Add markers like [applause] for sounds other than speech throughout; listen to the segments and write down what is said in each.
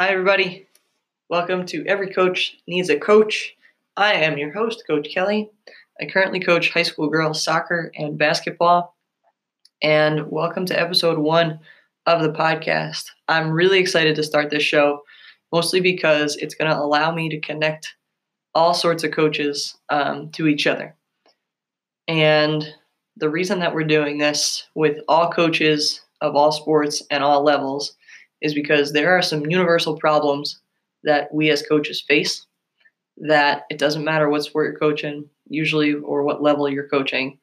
Hi, everybody. Welcome to Every Coach Needs a Coach. I am your host, Coach Kelly. I currently coach high school girls soccer and basketball. And welcome to episode one of the podcast. I'm really excited to start this show, mostly because it's going to allow me to connect all sorts of coaches um, to each other. And the reason that we're doing this with all coaches of all sports and all levels is because there are some universal problems that we as coaches face that it doesn't matter what sport you're coaching, usually, or what level you're coaching.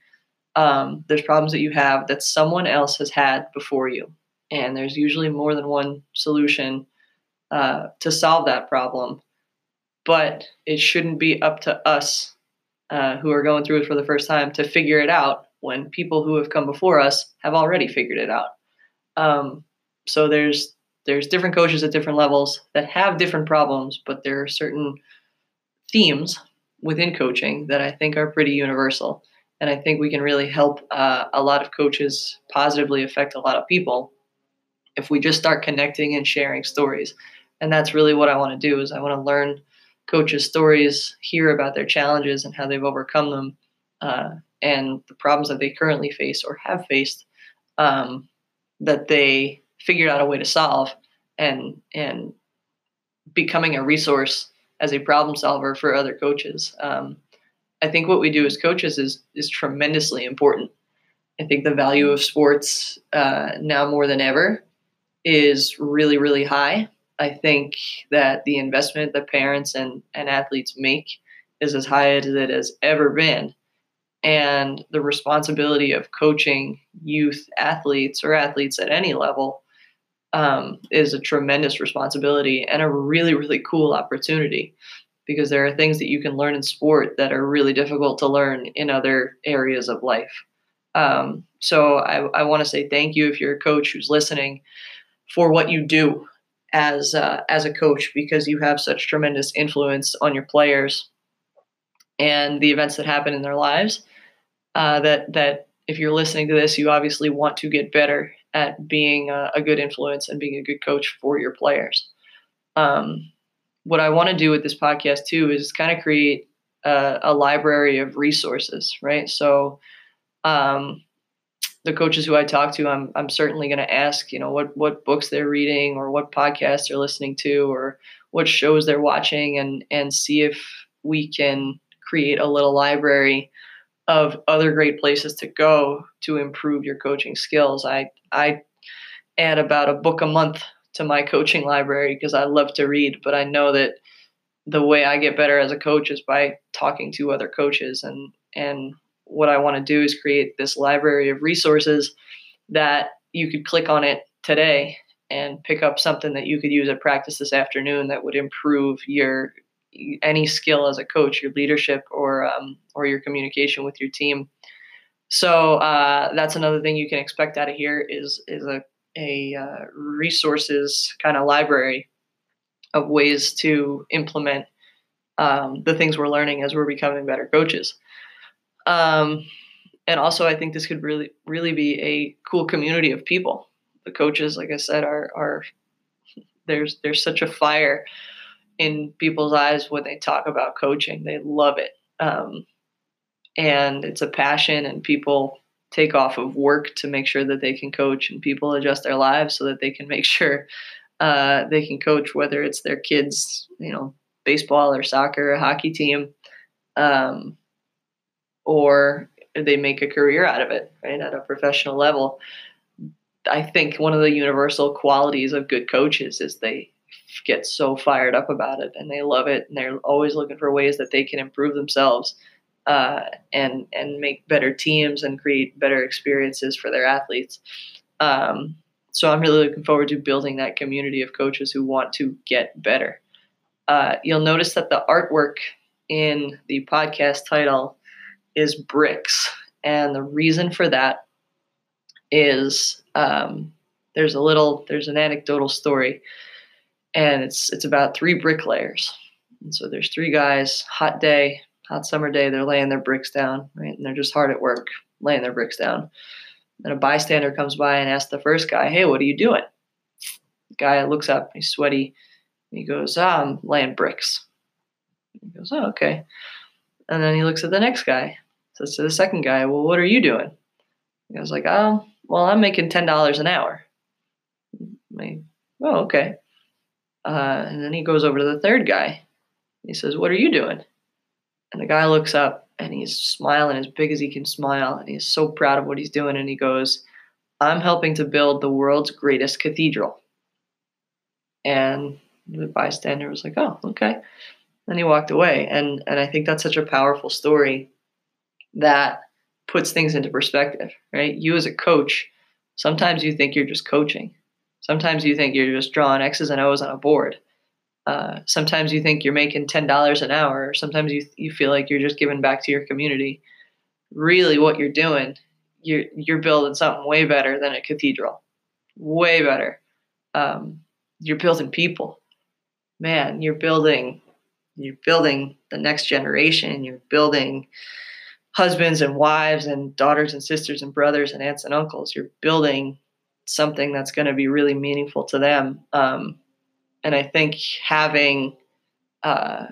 Um, there's problems that you have that someone else has had before you. And there's usually more than one solution uh, to solve that problem. But it shouldn't be up to us uh, who are going through it for the first time to figure it out when people who have come before us have already figured it out. Um, so there's there's different coaches at different levels that have different problems, but there are certain themes within coaching that I think are pretty universal. And I think we can really help uh, a lot of coaches positively affect a lot of people if we just start connecting and sharing stories. And that's really what I want to do is I want to learn coaches' stories, hear about their challenges and how they've overcome them, uh, and the problems that they currently face or have faced um, that they figured out a way to solve and and becoming a resource as a problem solver for other coaches. Um, I think what we do as coaches is is tremendously important. I think the value of sports uh, now more than ever is really really high. I think that the investment that parents and, and athletes make is as high as it has ever been. And the responsibility of coaching youth athletes or athletes at any level um, is a tremendous responsibility and a really, really cool opportunity because there are things that you can learn in sport that are really difficult to learn in other areas of life. Um, so I, I want to say thank you if you're a coach who's listening for what you do as uh, as a coach because you have such tremendous influence on your players and the events that happen in their lives. Uh, that that if you're listening to this, you obviously want to get better at being a, a good influence and being a good coach for your players. Um, what I want to do with this podcast too is kind of create a, a library of resources, right? So, um, the coaches who I talk to, I'm I'm certainly going to ask, you know, what what books they're reading or what podcasts they're listening to or what shows they're watching, and and see if we can create a little library of other great places to go to improve your coaching skills. I I add about a book a month to my coaching library because I love to read, but I know that the way I get better as a coach is by talking to other coaches and and what I want to do is create this library of resources that you could click on it today and pick up something that you could use at practice this afternoon that would improve your any skill as a coach, your leadership or um, or your communication with your team. So uh, that's another thing you can expect out of here is is a a uh, resources kind of library of ways to implement um, the things we're learning as we're becoming better coaches. Um, and also, I think this could really really be a cool community of people. The coaches, like I said, are are there's there's such a fire in people's eyes when they talk about coaching. They love it. Um, and it's a passion, and people take off of work to make sure that they can coach, and people adjust their lives so that they can make [laughs] sure uh, they can coach, whether it's their kids, you know, baseball or soccer, or hockey team, um, or they make a career out of it, right, at a professional level. I think one of the universal qualities of good coaches is they get so fired up about it and they love it and they're always looking for ways that they can improve themselves uh, and and make better teams and create better experiences for their athletes. Um, so I'm really looking forward to building that community of coaches who want to get better. Uh, you'll notice that the artwork in the podcast title is bricks, and the reason for that is um, there's a little there's an anecdotal story and it's it's about three bricklayers. And so there's three guys, hot day, hot summer day, they're laying their bricks down, right? And they're just hard at work, laying their bricks down. And a bystander comes by and asks the first guy, "Hey, what are you doing?" The guy looks up, he's sweaty, He goes, I'm laying bricks. He goes, oh, okay. And then he looks at the next guy. Says to the second guy, well, what are you doing? He goes like, oh, well, I'm making ten dollars an hour. I, oh, okay. Uh, and then he goes over to the third guy. He says, what are you doing? And the guy looks up and he's smiling as big as he can smile, and he's so proud of what he's doing. And he goes, I'm helping to build the world's greatest cathedral. And the bystander was like, oh, okay. Then he walked away. And, and I think that's such a powerful story that puts things into perspective, right? You as a coach, sometimes you think you're just coaching. Sometimes you think you're just drawing X's and O's on a board. Uh, sometimes you think you're making ten dollars an hour. Sometimes you you feel like you're just giving back to your community. Really, what you're doing, you're you're building something way better than a cathedral, way better. Um, you're building people, man. You're building, you're building the next generation. You're building husbands and wives and daughters and sisters and brothers and aunts and uncles. You're building something that's going to be really meaningful to them. Um, and I think having uh,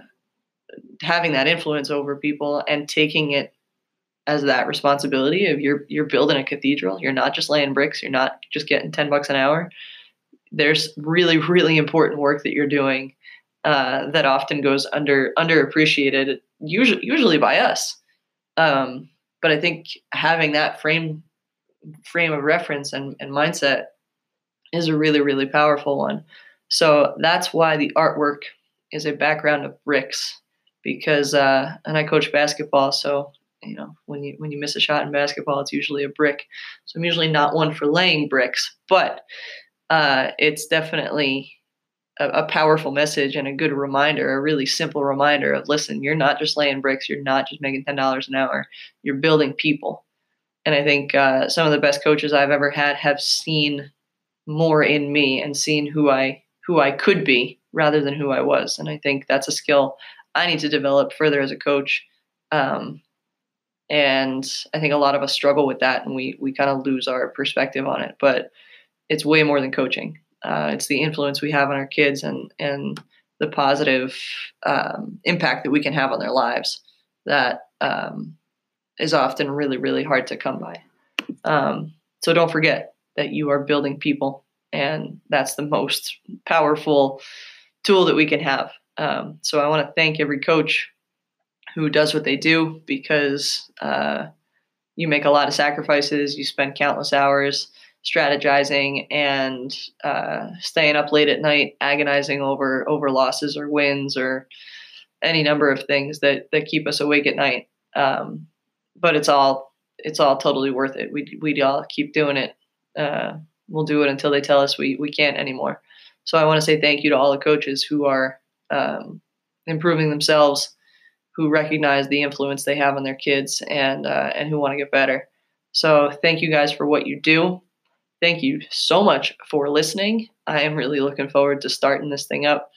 having that influence over people and taking it as that responsibility of you're you're building a cathedral. You're not just laying bricks. You're not just getting ten bucks an hour. There's really really important work that you're doing uh, that often goes under underappreciated, usually usually by us. Um, but I think having that frame frame of reference and, and mindset is a really really powerful one. So that's why the artwork is a background of bricks because uh, and I coach basketball, so you know when you when you miss a shot in basketball, it's usually a brick. So I'm usually not one for laying bricks, but uh, it's definitely a, a, powerful message and a good reminder, a really simple reminder of listen, you're not just laying bricks, you're not just making ten dollars an hour, you're building people. And I think uh, some of the best coaches I've ever had have seen more in me and seen who I who I could be rather than who I was. And I think that's a skill I need to develop further as a coach. Um, and I think a lot of us struggle with that, and we we kind of lose our perspective on it. But it's way more than coaching. Uh, it's the influence we have on our kids and and the positive um, impact that we can have on their lives that um, is often really really hard to come by. Um, so don't forget that you are building people and that's the most powerful tool that we can have. Um, so I want to thank every coach who does what they do because uh, you make a lot of sacrifices. You spend countless hours strategizing and uh, staying up late at night, agonizing over over losses or wins or any number of things that that keep us awake at night. Um, but it's all it's all totally worth it. We we all keep doing it. Uh, we'll do it until they tell us we, we can't anymore. So I want to say thank you to all the coaches who are um, improving themselves, who recognize the influence they have on their kids, and uh, and who want to get better. So thank you guys for what you do. Thank you so much for listening. I am really looking forward to starting this thing up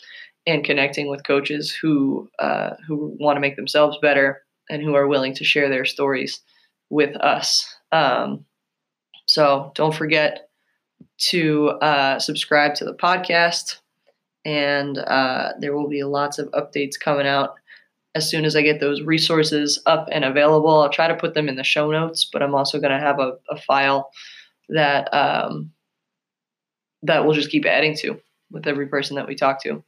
and connecting with coaches who uh, who want to make themselves better and who are willing to share their stories with us. Um, so don't forget to uh, subscribe to the podcast, and uh, there will be lots of updates coming out as soon as I get those resources up and available. I'll try to put them in the show notes, but I'm also going to have a, a, file that um, that we'll just keep adding to with every person that we talk to.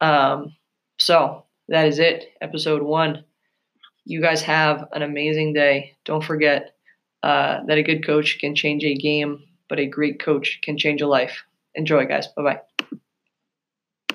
Um, so that is it, episode one. You guys have an amazing day. Don't forget uh, that a good coach can change a game but a great coach can change a life. Enjoy, guys. Bye bye.